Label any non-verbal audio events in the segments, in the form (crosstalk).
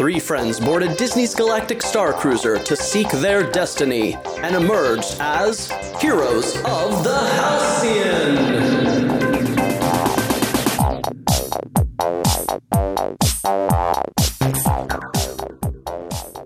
three friends boarded Disney's Galactic Star Cruiser to seek their destiny and emerged as heroes of the Halcyon.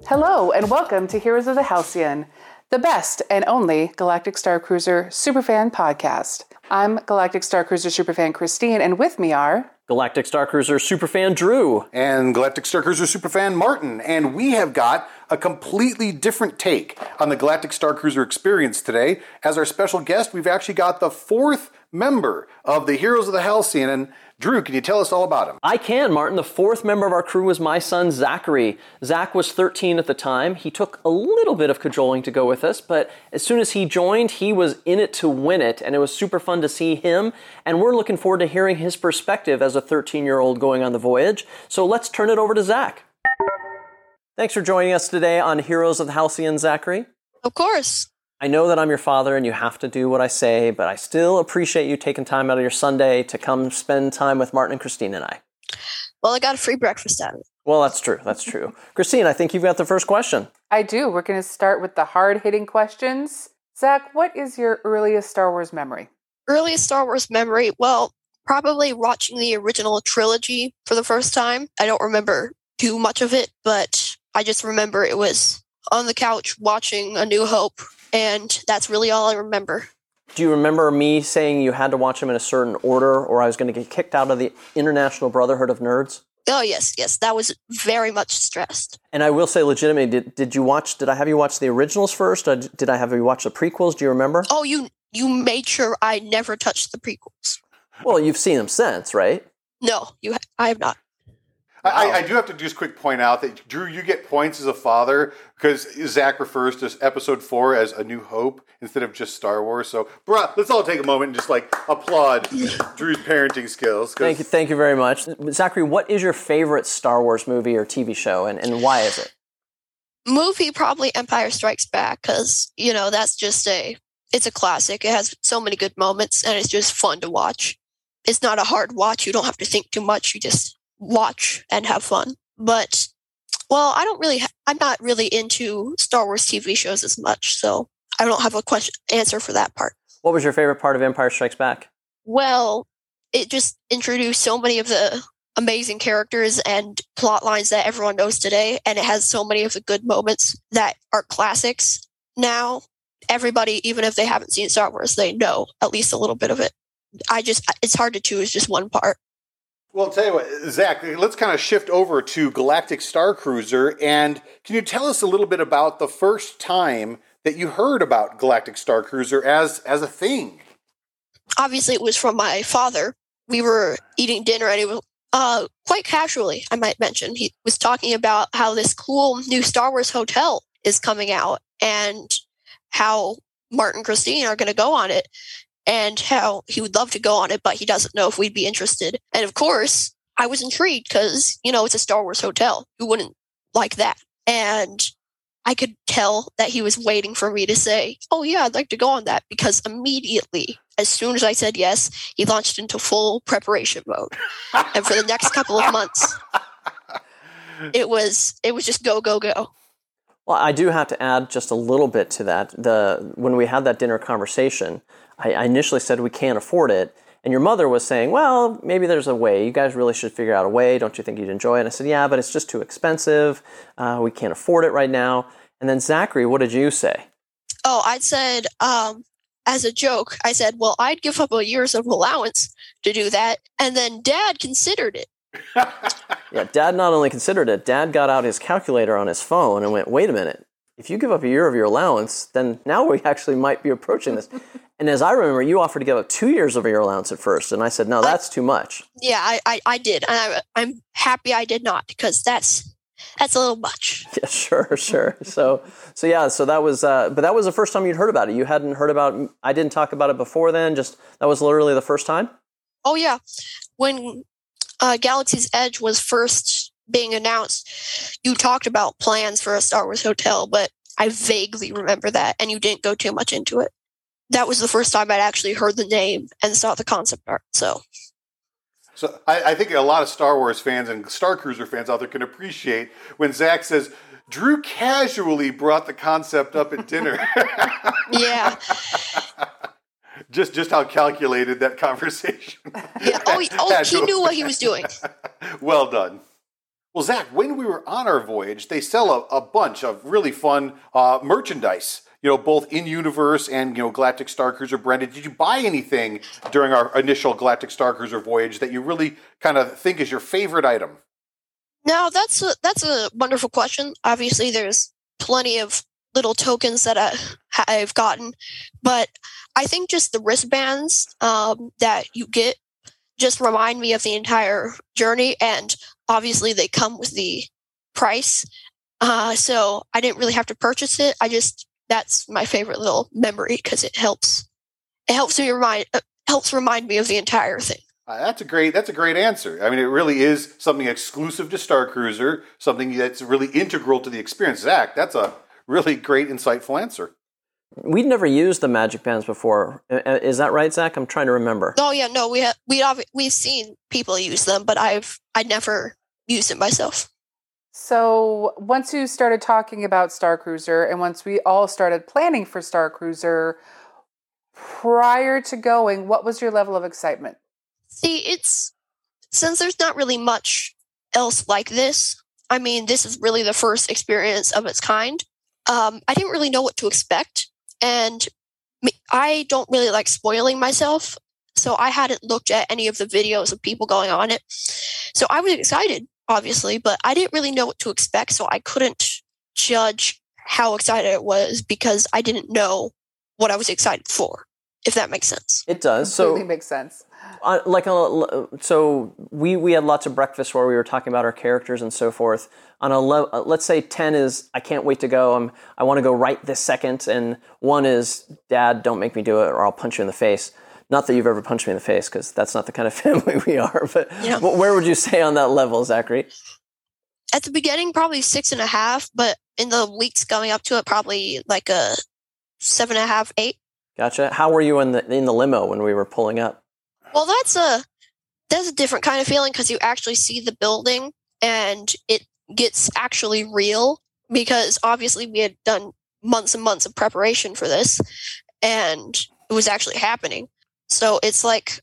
Hello, and welcome to Heroes of the Halcyon, the best and only Galactic Star Cruiser superfan podcast. I'm Galactic Star Cruiser superfan Christine, and with me are Galactic Star Cruiser superfan Drew. and Galactic Star Cruiser superfan Martin, and we have got a completely different take on the Galactic Star Cruiser experience today. As our special guest, we've actually got the fourth member of the Heroes of the Halcyon. And Drew, can you tell us all about him? I can, Martin. The fourth member of our crew was my son, Zachary. Zach was 13 at the time. He took a little bit of cajoling to go with us, but as soon as he joined, he was in it to win it, and it was super fun to see him. And we're looking forward to hearing his perspective as a 13 year old going on the voyage. So let's turn it over to Zach. Thanks for joining us today on Heroes of the Halcyon, Zachary. Of course. I know that I'm your father and you have to do what I say, but I still appreciate you taking time out of your Sunday to come spend time with Martin and Christine and I. Well, I got a free breakfast out of it. Well, that's true. That's true. (laughs) Christine, I think you've got the first question. I do. We're going to start with the hard hitting questions. Zach, what is your earliest Star Wars memory? Earliest Star Wars memory, well, probably watching the original trilogy for the first time. I don't remember too much of it, but I just remember it was on the couch watching A New Hope, and that's really all I remember. Do you remember me saying you had to watch them in a certain order or I was going to get kicked out of the International Brotherhood of Nerds? Oh, yes, yes, that was very much stressed. And I will say, legitimately, did, did you watch, did I have you watch the originals first? Or did I have you watch the prequels? Do you remember? Oh, you you made sure I never touched the prequels. Well, you've seen them since, right? No, you ha- I have not. I, I do have to just quick point out that Drew, you get points as a father because Zach refers to episode four as A New Hope instead of just Star Wars. So, bruh, let's all take a moment and just like applaud (sighs) Drew's parenting skills. 'cause- Thank you, thank you very much. Zachary, what is your favorite Star Wars movie or TV show and, and why is it? movie probably empire strikes back because you know that's just a it's a classic it has so many good moments and it's just fun to watch it's not a hard watch you don't have to think too much you just watch and have fun. But well i don't really ha- i'm not really into star wars tv shows as much so i don't have a question answer for that part. What was your favorite part of Empire Strikes Back? well it just introduced so many of the amazing characters and plot lines that everyone knows today and it has so many of the good moments that are classics. Now everybody even if they haven't seen star wars they know at least a little bit of it. I just it's hard to choose just one part Well, I'll tell you what, Zach, let's kind of shift over to Galactic Star Cruiser. And can you tell us a little bit about the first time that you heard about Galactic Star Cruiser as, as a thing? obviously it was from my father we were eating dinner and it was uh, quite casually i might mention he was talking about how this cool new star wars hotel is coming out and how martin and christine are going to go on it and how he would love to go on it but he doesn't know if we'd be interested and of course i was intrigued because you know it's a star wars hotel who wouldn't like that and I could tell that he was waiting for me to say, Oh, yeah, I'd like to go on that because immediately, as soon as I said yes, he launched into full preparation mode. and for the next couple of months, (laughs) it was it was just go go go. Well, I do have to add just a little bit to that. The when we had that dinner conversation, I, I initially said we can't afford it, and your mother was saying, "Well, maybe there's a way. You guys really should figure out a way. Don't you think you'd enjoy it?" And I said, "Yeah, but it's just too expensive. Uh, we can't afford it right now." And then Zachary, what did you say? Oh, I said, um, as a joke, I said, Well, I'd give up a year's of allowance to do that. And then dad considered it. (laughs) Yeah, Dad not only considered it, Dad got out his calculator on his phone and went, "Wait a minute." If you give up a year of your allowance, then now we (laughs) actually might be approaching this. and as I remember, you offered to give up two years of your allowance at first, and I said, no, that's too much. Yeah, I, I, I did. And I, I'm happy I did not because that's that's a little much. (laughs) Yeah, sure, sure. So, so yeah, so that was, uh, but that was the first time you'd heard about it. You hadn't heard about. I didn't talk about it before then. Just that was literally the first time. Oh yeah, when uh, Galaxy's Edge was first being announced, you talked about plans for a Star Wars hotel, but I vaguely remember that, and you didn't go too much into it. That was the first time I'd actually heard the name and saw the concept art. So So I, I think a lot of Star Wars fans and Star Cruiser fans out there can appreciate when Zach says, Drew casually brought the concept up at dinner. (laughs) Yeah. (laughs) just just how calculated that conversation. Yeah. Oh, oh, he (laughs) knew what he was doing. well done. Well, Zach, when we were on our voyage, they sell a, a bunch of really fun uh, merchandise. You know, both in universe and you know Galactic Star Cruiser branded. Did you buy anything during our initial Galactic Star Cruiser voyage that you really kind of think is your favorite item? Now that's a, that's a wonderful question. Obviously, there's plenty of little tokens that I, I've gotten, but I think just the wristbands um, that you get just remind me of the entire journey, and obviously they come with the price. Uh, so I didn't really have to purchase it. I just that's my favorite little memory because it helps. It helps me remind uh, helps remind me of the entire thing. Uh, that's a great. That's a great answer. I mean, it really is something exclusive to Star Cruiser, something that's really integral to the experience. Zach, that's a really great, insightful answer. We'd never used the magic bands before. Uh, uh, Is that right, Zach? I'm trying to remember. Oh yeah, no, we have we obvi- we've seen people use them, but I've I never used it myself. So once you started talking about Star Cruiser, and once we all started planning for Star Cruiser, prior to going, what was your level of excitement? See, it's since there's not really much else like this. I mean, this is really the first experience of its kind. Um, I didn't really know what to expect, and I don't really like spoiling myself, so I hadn't looked at any of the videos of people going on it. So I was excited, obviously, but I didn't really know what to expect, so I couldn't judge how excited it was because I didn't know what I was excited for. If that makes sense. It does. Completely So, makes sense. uh, like, uh, so we we had lots of breakfast where we were talking about our characters and so forth. On a le- uh, let's say ten is I can't wait to go. I'm I want to go right this second, and one is Dad, don't make me do it, or I'll punch you in the face. Not that you've ever punched me in the face, because that's not the kind of (laughs) family we are. But Yeah. where would you say on that level, Zachary? at the beginning probably six and a half but in the weeks going up to it probably like a seven and a half eight Gotcha. How were you in the in the limo when we were pulling up? well that's a that's a different kind of feeling because you actually see the building and it gets actually real because obviously we had done months and months of preparation for this and it was actually happening so it's like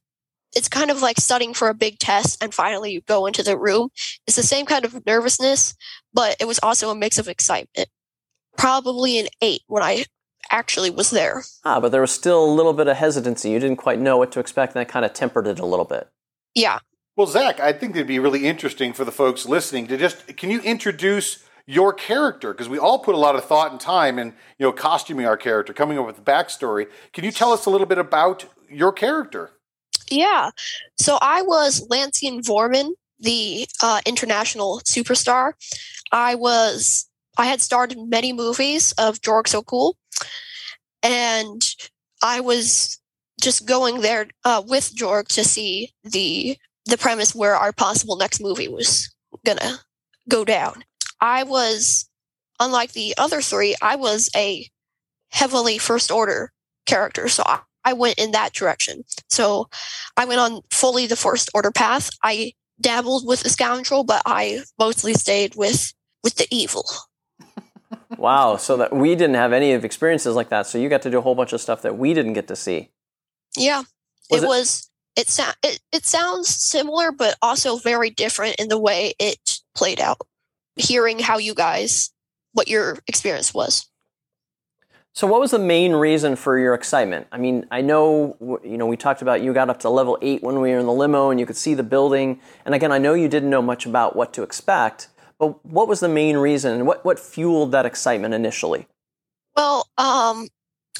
it's kind of like studying for a big test and finally you go into the room it's the same kind of nervousness but it was also a mix of excitement probably an eight when i actually was there Ah, but there was still a little bit of hesitancy. You didn't quite know what to expect, and that kind of tempered it a little bit. yeah Well, Zach, I think it'd be really interesting for the folks listening to just can you introduce your character because we all put a lot of thought and time in you know costuming our character, coming up with the backstory. Can you tell us a little bit about your character? Yeah. So I was Lancian Vorman, the uh, international superstar. I was I had starred in many movies of Jorg So Cool, and I was just going there uh, with Jorg to see the the premise where our possible next movie was gonna go down. I was unlike the other three. I was a heavily first order character, so I, I went in that direction. So I went on fully the first order path. I dabbled with the scoundrel, but I mostly stayed with with the evil. Wow. So that we didn't have any of experiences like that. So you got to do a whole bunch of stuff that we didn't get to see. Yeah, Was it, it- was. It, it it sounds similar, but also very different in the way it played out. Hearing how you guys, what your experience was. So what was the main reason for your excitement? I mean, I know you know we talked about you got up to level eight when we were in the limo and you could see the building. And again, I know you didn't know much about what to expect, but what was the main reason and what what fueled that excitement initially? Well, um,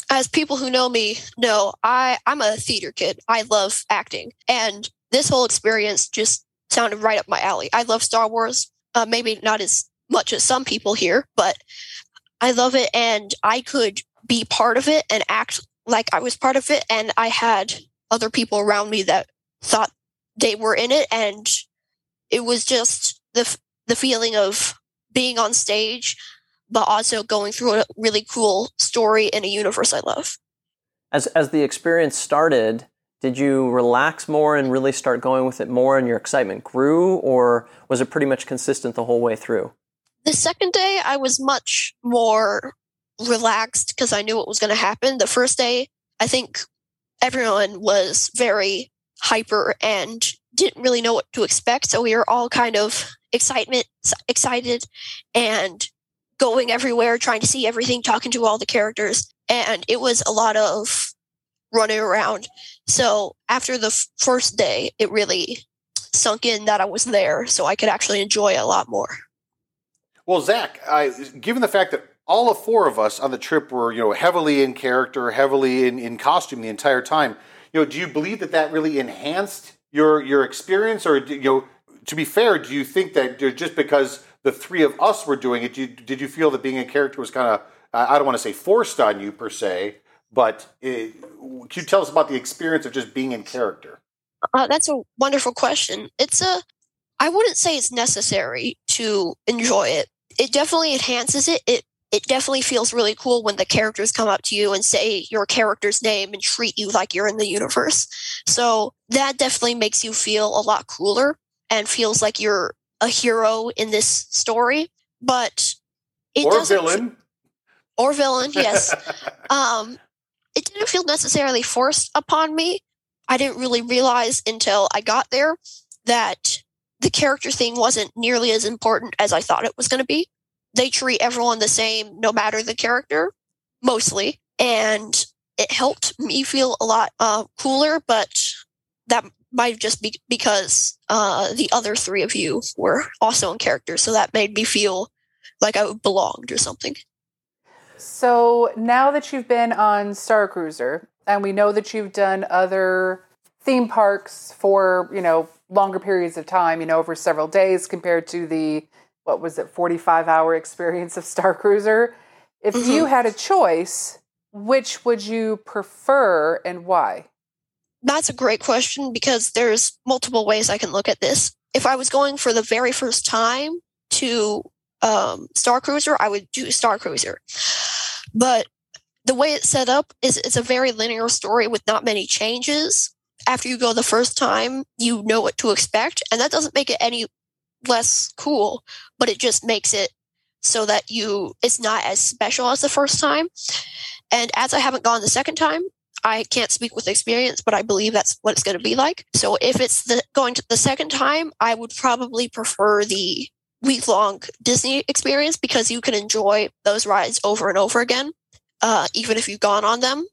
as people who know me know, I I'm a theater kid. I love acting, and this whole experience just sounded right up my alley. I love Star Wars. Uh, maybe not as much as some people here, but I love it, and I could be part of it and act like I was part of it, and I had other people around me that thought they were in it, and it was just the the feeling of being on stage but also going through a really cool story in a universe I love. As as the experience started, Did you relax more and really start going with it more and your excitement grew, or was it pretty much consistent the whole way through? The second day, I was much more relaxed because I knew what was going to happen. The first day, I think everyone was very hyper and didn't really know what to expect. So we were all kind of excitement excited and going everywhere, trying to see everything, talking to all the characters. And it was a lot of running around. So after the f- first day, it really sunk in that I was there so I could actually enjoy a lot more. Well, Zach, I, given the fact that all of four of us on the trip were, you know, heavily in character, heavily in, in costume the entire time, you know, do you believe that that really enhanced your your experience, or you know, to be fair, do you think that just because the three of us were doing it, did you, did you feel that being a character was kind of I don't want to say forced on you per se, but it, can you tell us about the experience of just being in character? Uh, that's a wonderful question. It's a I wouldn't say it's necessary to enjoy it. It definitely enhances it. It it definitely feels really cool when the characters come up to you and say your character's name and treat you like you're in the universe. So that definitely makes you feel a lot cooler and feels like you're a hero in this story. But it or villain. Or villain, yes. (laughs) um, it didn't feel necessarily forced upon me. I didn't really realize until I got there that the character thing wasn't nearly as important as I thought it was going to be they treat everyone the same no matter the character, mostly. And it helped me feel a lot uh, cooler, but that might just be because uh, the other three of you were also in character. So that made me feel like I belonged or something. So now that you've been on Star Cruiser, and we know that you've done other theme parks for, you know, longer periods of time, you know, over several days compared to the what was it 45 hour experience of star cruiser? If mm-hmm. you had a choice which would you prefer and why? That's a great question because there's multiple ways i can look at this. If i was going for the very first time to um, star cruiser i would do star cruiser. But the way it's set up is it's a very linear story with not many changes. After you go the first time you know what to expect and that doesn't make it any less cool, but it just makes it so that you it's not as special as the first time. And as I haven't gone the second time, I can't speak with experience, but I believe that's what it's going to be like. So if it's the going to the second time, I would probably prefer the week long Disney experience because you can enjoy those rides over and over again, uh, even if you've gone on them.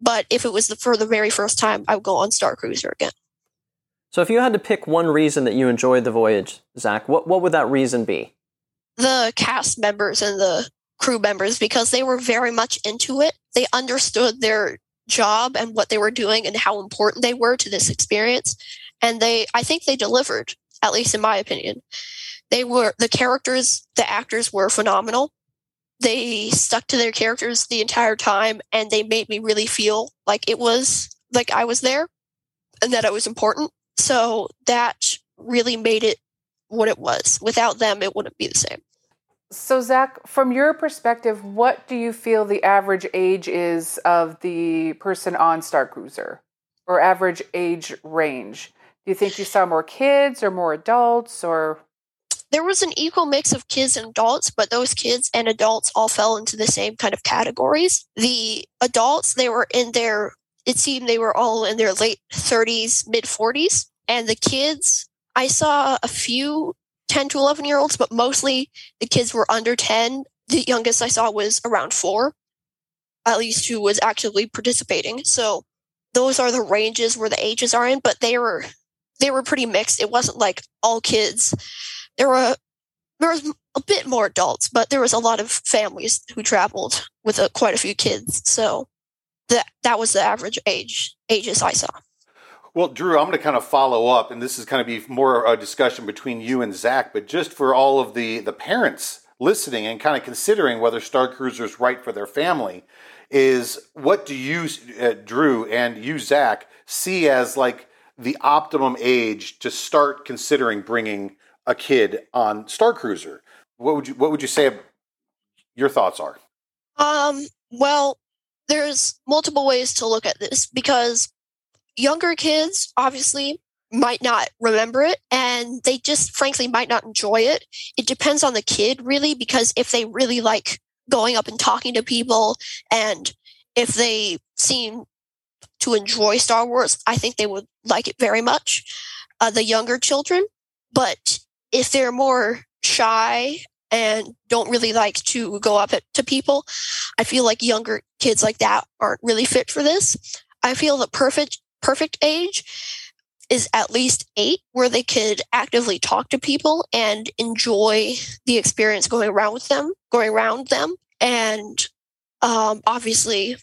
But if it was the, for the very first time, I would go on Star Cruiser again. So, if you had to pick one reason that you enjoyed the voyage, Zach, what, what would that reason be? The cast members and the crew members, because they were very much into it. They understood their job and what they were doing and how important they were to this experience. And they, I think they delivered, at least in my opinion. They were, the characters, the actors were phenomenal. They stuck to their characters the entire time and they made me really feel like it was, like I was there and that it was important. So that really made it what it was. Without them, it wouldn't be the same. So, Zach, from your perspective, what do you feel the average age is of the person on Star Cruiser or average age range? Do you think you saw more kids or more adults or? There was an equal mix of kids and adults, but those kids and adults all fell into the same kind of categories. The adults, they were in their it seemed they were all in their late 30s, mid 40s. And the kids, I saw a few 10 to 11 year olds, but mostly the kids were under 10. The youngest I saw was around four, at least who was actively participating. So those are the ranges where the ages are in, but they were they were pretty mixed. It wasn't like all kids. There were there was a bit more adults, but there was a lot of families who traveled with a, quite a few kids. So that that was the average age ages I saw. Well, Drew, I'm going to kind of follow up, and this is kind of be more a discussion between you and Zach, but just for all of the the parents listening and kind of considering whether Star Cruiser is right for their family, is what do you, uh, Drew, and you, Zach, see as like the optimum age to start considering bringing a kid on Star Cruiser? What would you What would you say? Your thoughts are. Um. Well, there's multiple ways to look at this because younger kids obviously might not remember it and they just frankly might not enjoy it. It depends on the kid really because if they really like going up and talking to people and if they seem to enjoy Star Wars, I think they would like it very much. Uh, the younger children, but if they're more shy and don't really like to go up to people, I feel like younger kids like that aren't really fit for this. I feel the perfect perfect age is at least eight, where they could actively talk to people and enjoy the experience going around with them, going around them, and um, obviously,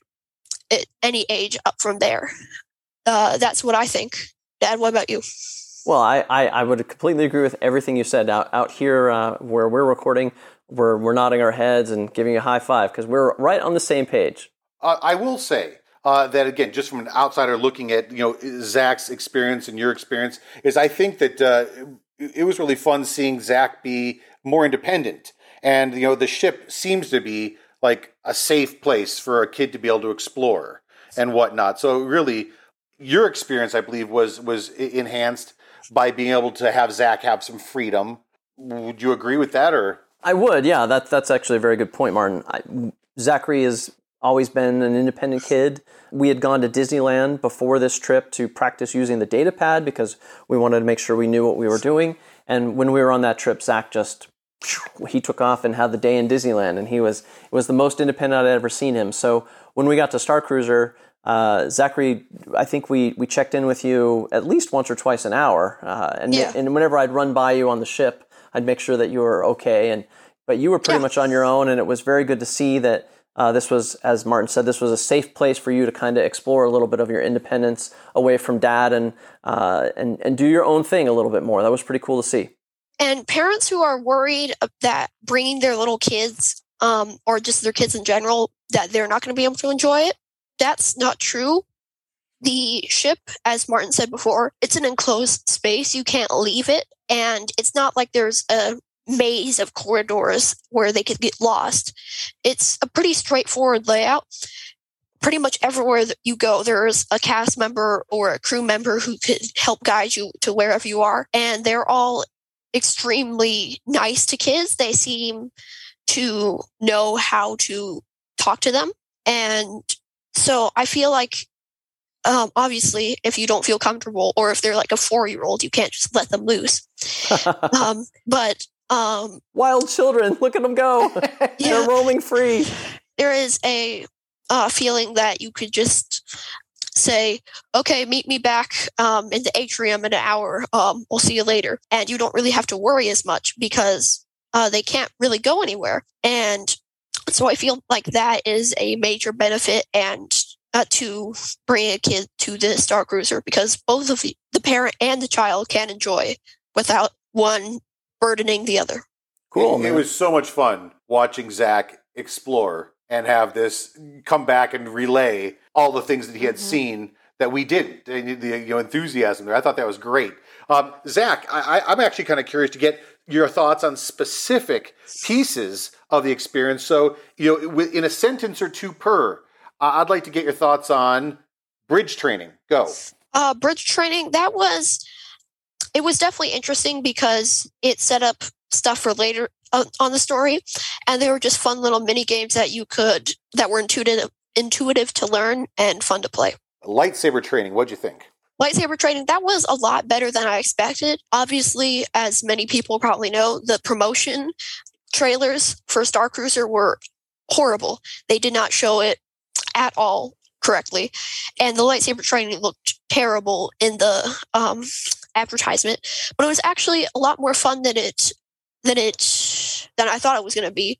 at any age up from there. Uh, that's what I think. Dad, what about you? Well, I, I, I, would completely agree with everything you said. Out, out here uh, where we're recording, we're, we're nodding our heads and giving you a high five because we're right on the same page. Uh, I will say, uh, that again, just from an outsider looking at you know Zach's experience and your experience, is I think that uh, it was really fun seeing Zach be more independent, and you know the ship seems to be like a safe place for a kid to be able to explore and whatnot. So really, your experience, I believe, was was enhanced by being able to have Zach have some freedom. Would you agree with that, or? I would, yeah. That that's actually a very good point, Martin. I, Zachary has always been an independent kid. We had gone to Disneyland before this trip to practice using the data pad because we wanted to make sure we knew what we were doing. And when we were on that trip, Zach just he took off and had the day in Disneyland, and he was it was the most independent I'd ever seen him. So when we got to Star Cruiser, uh, Zachary, I think we we checked in with you at least once or twice an hour, uh, and yeah. and whenever I'd run by you on the ship, I'd make sure that you were okay. And but you were pretty yeah. much on your own, and it was very good to see that uh, this was, as Martin said, this was a safe place for you to kind of explore a little bit of your independence away from dad and uh, and and do your own thing a little bit more. That was pretty cool to see. And parents who are worried that bringing their little kids um, or just their kids in general that they're not going to be able to enjoy it, that's not true. The ship, as Martin said before, it's an enclosed space. You can't leave it. And it's not like there's a maze of corridors where they could get lost. It's a pretty straightforward layout. Pretty much everywhere that you go, there's a cast member or a crew member who could help guide you to wherever you are. And they're all extremely nice to kids. They seem to know how to talk to them. And so I feel like um, obviously, if you don't feel comfortable or if they're like a four year old, you can't just let them loose. (laughs) um, but um, Wild children, look at them go. (laughs) yeah. They're roaming free. There is a uh, feeling that you could just say, okay, meet me back um, in the atrium in an hour. Um, we'll see you later. And you don't really have to worry as much because uh, they can't really go anywhere. And so I feel like that is a major benefit and uh, to bring a kid to the Star Cruiser because both of the, the parent and the child can enjoy without one burdening the other. Cool. It, it was so much fun watching Zach explore and have this come back and relay all the things that he had mm-hmm. seen that we didn't. The you know enthusiasm there. I thought that was great. Um, Zach, I, I'm actually kind of curious to get your thoughts on specific pieces of the experience. So you know, in a sentence or two per, I'd like to get your thoughts on bridge training. Go. Uh, bridge training. That was it was definitely interesting because it set up stuff for later uh, on the story and they were just fun little mini games that you could that were intuitive intuitive to learn and fun to play lightsaber training what'd you think lightsaber training that was a lot better than i expected obviously as many people probably know the promotion trailers for star cruiser were horrible they did not show it at all correctly and the lightsaber training looked terrible in the um, advertisement, but it was actually a lot more fun than it than it than I thought it was going to be.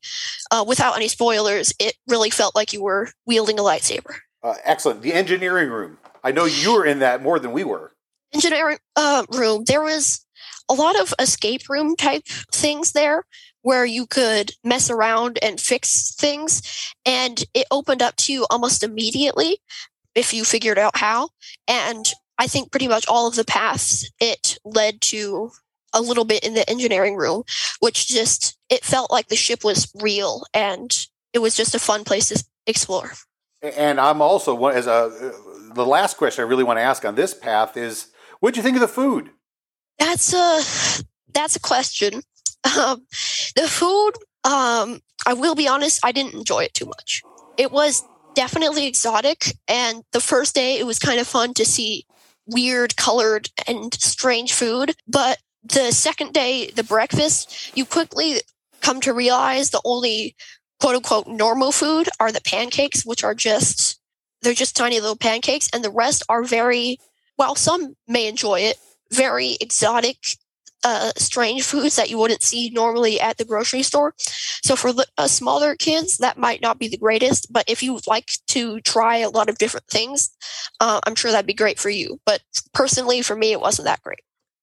Uh, without any spoilers, it really felt like you were wielding a lightsaber. Uh, excellent. The engineering room. I know you were in that more than we were. Engineering uh, room. There was a lot of escape room type things there where you could mess around and fix things and it opened up to you almost immediately if you figured out how and I think pretty much all of the paths it led to a little bit in the engineering room, which just it felt like the ship was real and it was just a fun place to explore. And I'm also one as a the last question I really want to ask on this path is, what'd you think of the food? That's a that's a question. Um, the food, um, I will be honest, I didn't enjoy it too much. It was definitely exotic, and the first day it was kind of fun to see weird colored and strange food. But the second day, the breakfast, you quickly come to realize the only quote unquote normal food are the pancakes, which are just they're just tiny little pancakes, and the rest are very while some may enjoy it, very exotic, uh, strange foods that you wouldn't see normally at the grocery store. So for uh, smaller kids, that might not be the greatest. But if you like to try a lot of different things, uh, I'm sure that'd be great for you. But personally, for me, it wasn't that great.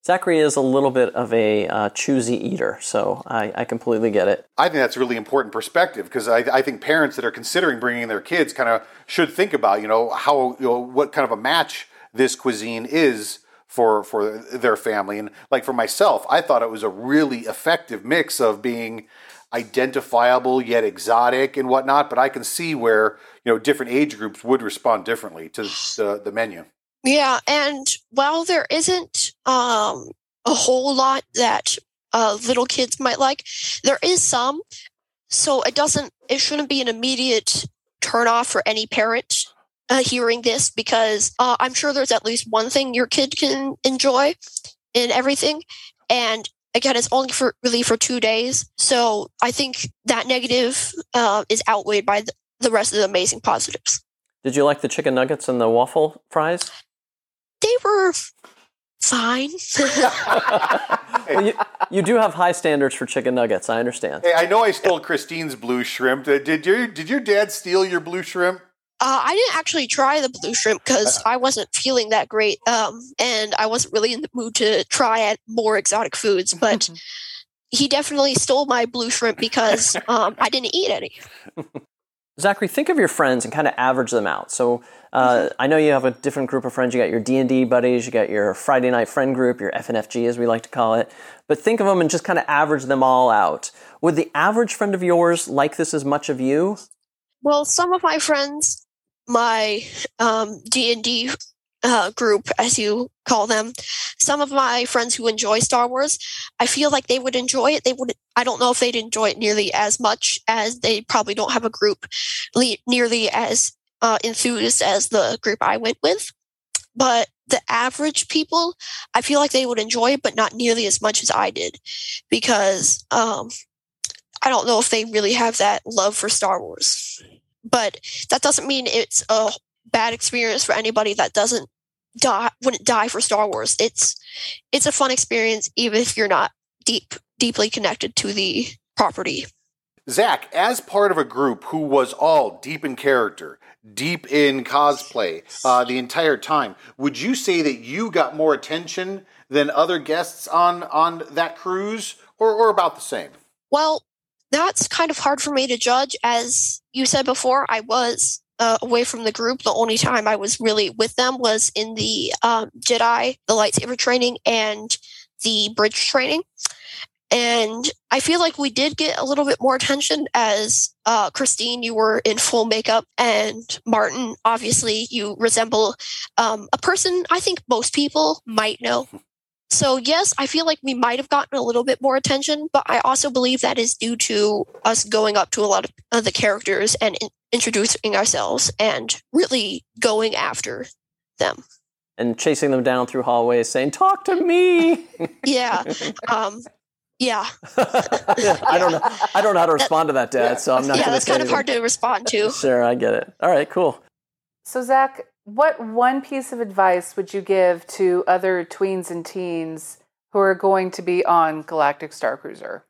Zachary is a little bit of a uh, choosy eater, so I, I, completely get it. I think that's a really important perspective because I, I, think parents that are considering bringing their kids kind of should think about, you know, how, you know, what kind of a match this cuisine is for for their family. And like for myself, I thought it was a really effective mix of being identifiable yet exotic and whatnot. But I can see where you know different age groups would respond differently to the, the menu. Yeah, and while there isn't um, a whole lot that uh, little kids might like, there is some. So it doesn't. It shouldn't be an immediate turn off for any parent uh, hearing this because uh, I'm sure there's at least one thing your kid can enjoy in everything. And again, it's only for really for two days. So I think that negative uh, is outweighed by the, the rest of the amazing positives. Did you like the chicken nuggets and the waffle fries? They were fine. (laughs) well, you, you, do have high standards for chicken nuggets. I understand. Hey, I know I stole Christine's blue shrimp. Did your did your dad steal your blue shrimp? Uh, I didn't actually try the blue shrimp because I wasn't feeling that great, um, and I wasn't really in the mood to try more exotic foods. But (laughs) he definitely stole my blue shrimp because (laughs) um, I didn't eat any. Zachary, think of your friends and kind of average them out. So uh, mm-hmm. I know you have a different group of friends. You got your D and D buddies, you got your Friday night friend group, your FNFG as we like to call it. But think of them and just kind of average them all out. Would the average friend of yours like this as much of you? Well, some of my friends my um, D&D uh, group, as you call them, some of my friends who enjoy Star Wars, I feel like they would enjoy it. They would. I don't know if they'd enjoy it nearly as much as they probably don't have a group le- nearly as uh, enthused as the group I went with. But the average people, I feel like they would enjoy it, but not nearly as much as I did, because um, I don't know if they really have that love for Star Wars but that doesn't mean it's a bad experience for anybody that doesn't die wouldn't die for Star Wars. It's it's a fun experience even if you're not deep deeply connected to the property. Zach, as part of a group who was all deep in character, deep in cosplay uh, the entire time, would you say that you got more attention than other guests on on that cruise, or, or about the same? Well, that's kind of hard for me to judge. As you said before, I was uh, away from the group. The only time I was really with them was in the um, Jedi, the lightsaber training, and the bridge training. And I feel like we did get a little bit more attention as uh, Christine, you were in full makeup, and Martin, obviously, you resemble um, a person I think most people might know. So, yes, I feel like we might have gotten a little bit more attention, but I also believe that is due to us going up to a lot of the characters and in- introducing ourselves and really going after them. And chasing them down through hallways saying, Talk to me. (laughs) yeah. Um, yeah. (laughs) I don't know. I don't know how to respond to that, Dad. So I'm not. Yeah, that's kind anything. of hard to respond to. sure, I get it. All right, cool. So Zach, what one piece of advice would you give to other tweens and teens who are going to be on Galactic Star Cruiser?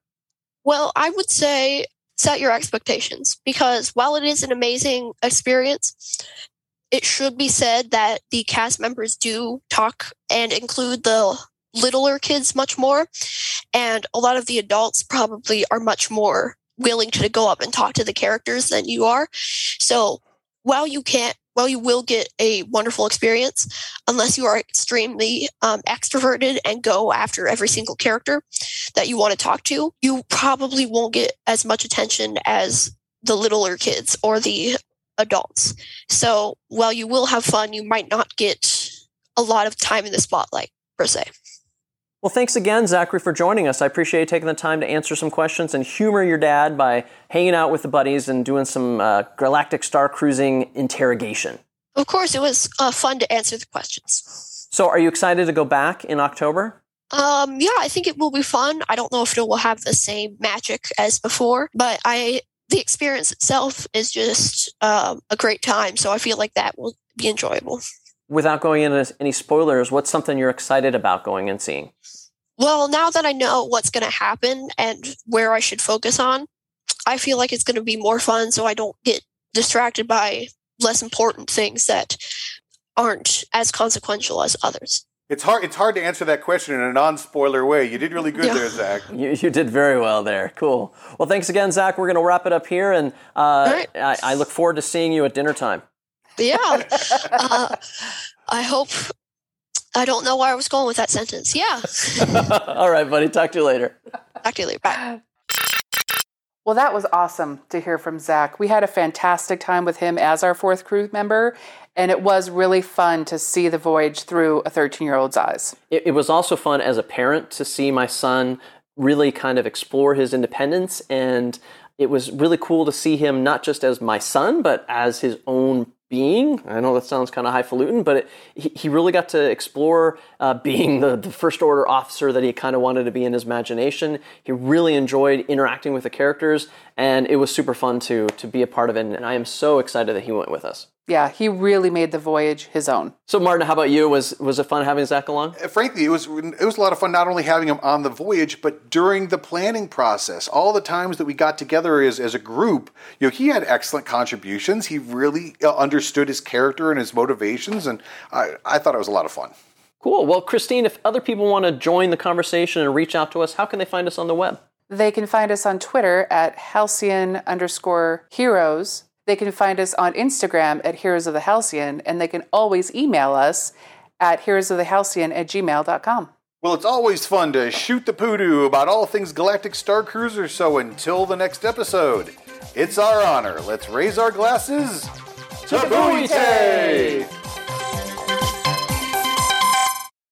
Well, I would say set your expectations because while it is an amazing experience, it should be said that the cast members do talk and include the littler kids much more. And a lot of the adults probably are much more willing to go up and talk to the characters than you are. So while you can't well, you will get a wonderful experience unless you are extremely um, extroverted and go after every single character that you want to talk to. You probably won't get as much attention as the littler kids or the adults. So while you will have fun, you might not get a lot of time in the spotlight per se. Well, thanks again, Zachary, for joining us. I appreciate you taking the time to answer some questions and humor your dad by hanging out with the buddies and doing some uh, galactic star cruising interrogation. Of course, it was uh, fun to answer the questions. So, are you excited to go back in October? Um, yeah, I think it will be fun. I don't know if it will have the same magic as before, but I the experience itself is just um, a great time. So I feel like that will be enjoyable. Without going into any spoilers, what's something you're excited about going and seeing? Well, now that I know what's going to happen and where I should focus on, I feel like it's going to be more fun so I don't get distracted by less important things that aren't as consequential as others. It's hard. It's hard to answer that question in a non-spoiler way. You did really good Yeah. there, Zach. (laughs) You, you did very well there. Cool. Well, thanks again, Zach. We're going to wrap it up here, and uh, right. I, I look forward to seeing you at dinner time. But yeah, (laughs) uh, I hope. I don't know where I was going with that sentence. Yeah. (laughs) All right, buddy. Talk to you later. Talk to you later. Bye. Well, that was awesome to hear from Zach. We had a fantastic time with him as our fourth crew member, and it was really fun to see the voyage through a 13 year old's eyes. It, it was also fun as a parent to see my son really kind of explore his independence, and it was really cool to see him not just as my son, but as his own being. I know that sounds kind of highfalutin, but it, he, he really got to explore uh, being the, the first order officer that he kind of wanted to be in his imagination. He really enjoyed interacting with the characters, and it was super fun to to be a part of it. And I am so excited that he went with us. Yeah, he really made the voyage his own. So, Martin, how about you? Was was it fun having Zach along? Frankly, it was it was a lot of fun not only having him on the voyage, but during the planning process. All the times that we got together as, as a group, you know, he had excellent contributions. He really uh, understood his character and his motivations, and I, I thought it was a lot of fun. Cool. Well, Christine, if other people want to join the conversation and reach out to us, how can they find us on the web? They can find us on Twitter at Halcyon underscore heroes. They can find us on Instagram at Heroes of the Halcyon, and they can always email us at heroesofthehalcyon at gmail.com. Well, it's always fun to shoot the poodoo about all things Galactic Star Cruiser, so until the next episode, it's our honor. Let's raise our glasses to Buoy